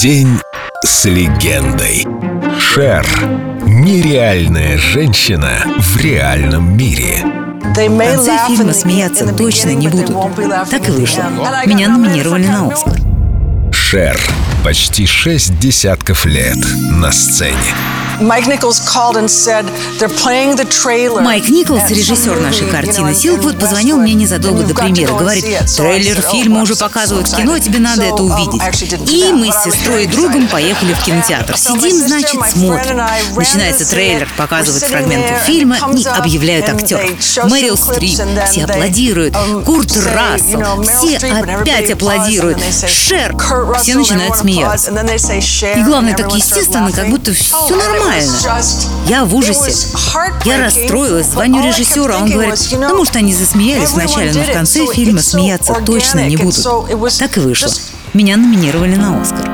День с легендой. Шер. Нереальная женщина в реальном мире. В конце фильма смеяться точно не будут. Так и вышло. Меня номинировали на Оскар. Шер. Почти шесть десятков лет на сцене. Майк Николс, режиссер нашей картины Силквуд, позвонил мне незадолго до премьеры. Говорит, трейлер фильма уже показывают в кино, тебе надо это увидеть. И мы с сестрой и другом поехали в кинотеатр. Сидим, значит, смотрим. Начинается трейлер, показывают фрагменты фильма и объявляют актеров. Мэрил Стрип, все аплодируют. Um, Курт Рассел, все опять аплодируют. Шер, все начинают смеяться. И главное, так естественно, как будто все oh, нормально нормально. Я в ужасе. Я расстроилась, звоню режиссеру, а он говорит, ну, может, они засмеялись вначале, но в конце фильма смеяться точно не будут. Так и вышло. Меня номинировали на Оскар.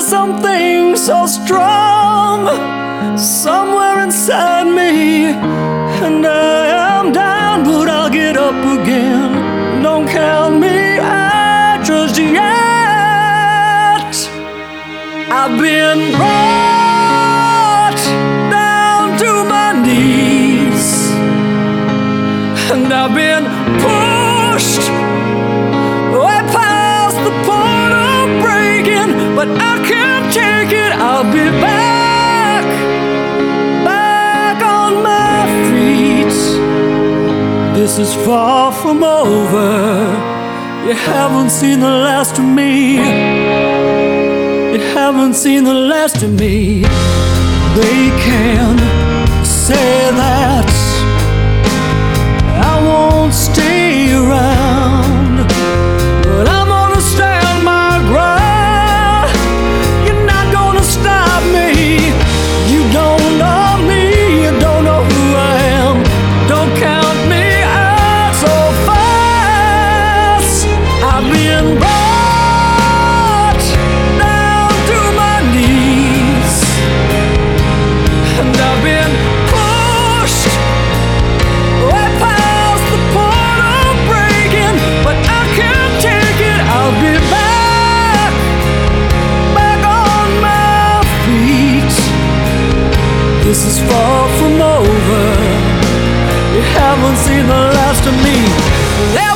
something so strong somewhere inside me, and I I've been brought down to my knees, and I've been pushed way past the point of breaking, but I can't take it. I'll be back. Back on my feet. This is far from over. You haven't seen the last of me. Haven't seen the last of me. They can This is far from over. You haven't seen the last of me.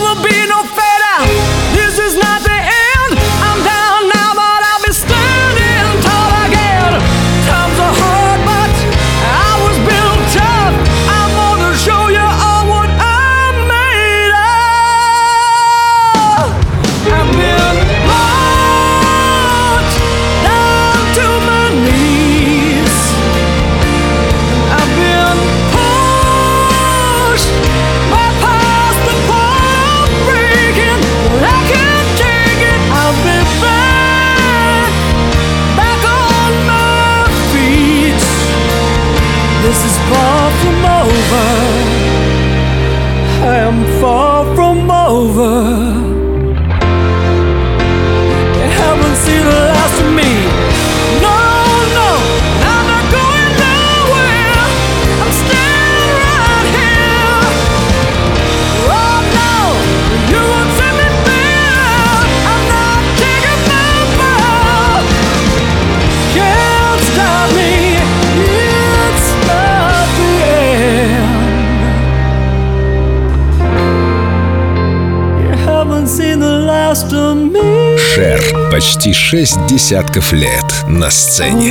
Шер. Почти шесть десятков лет на сцене.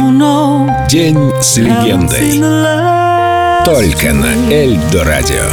День с легендой. Только на Эльдо радио.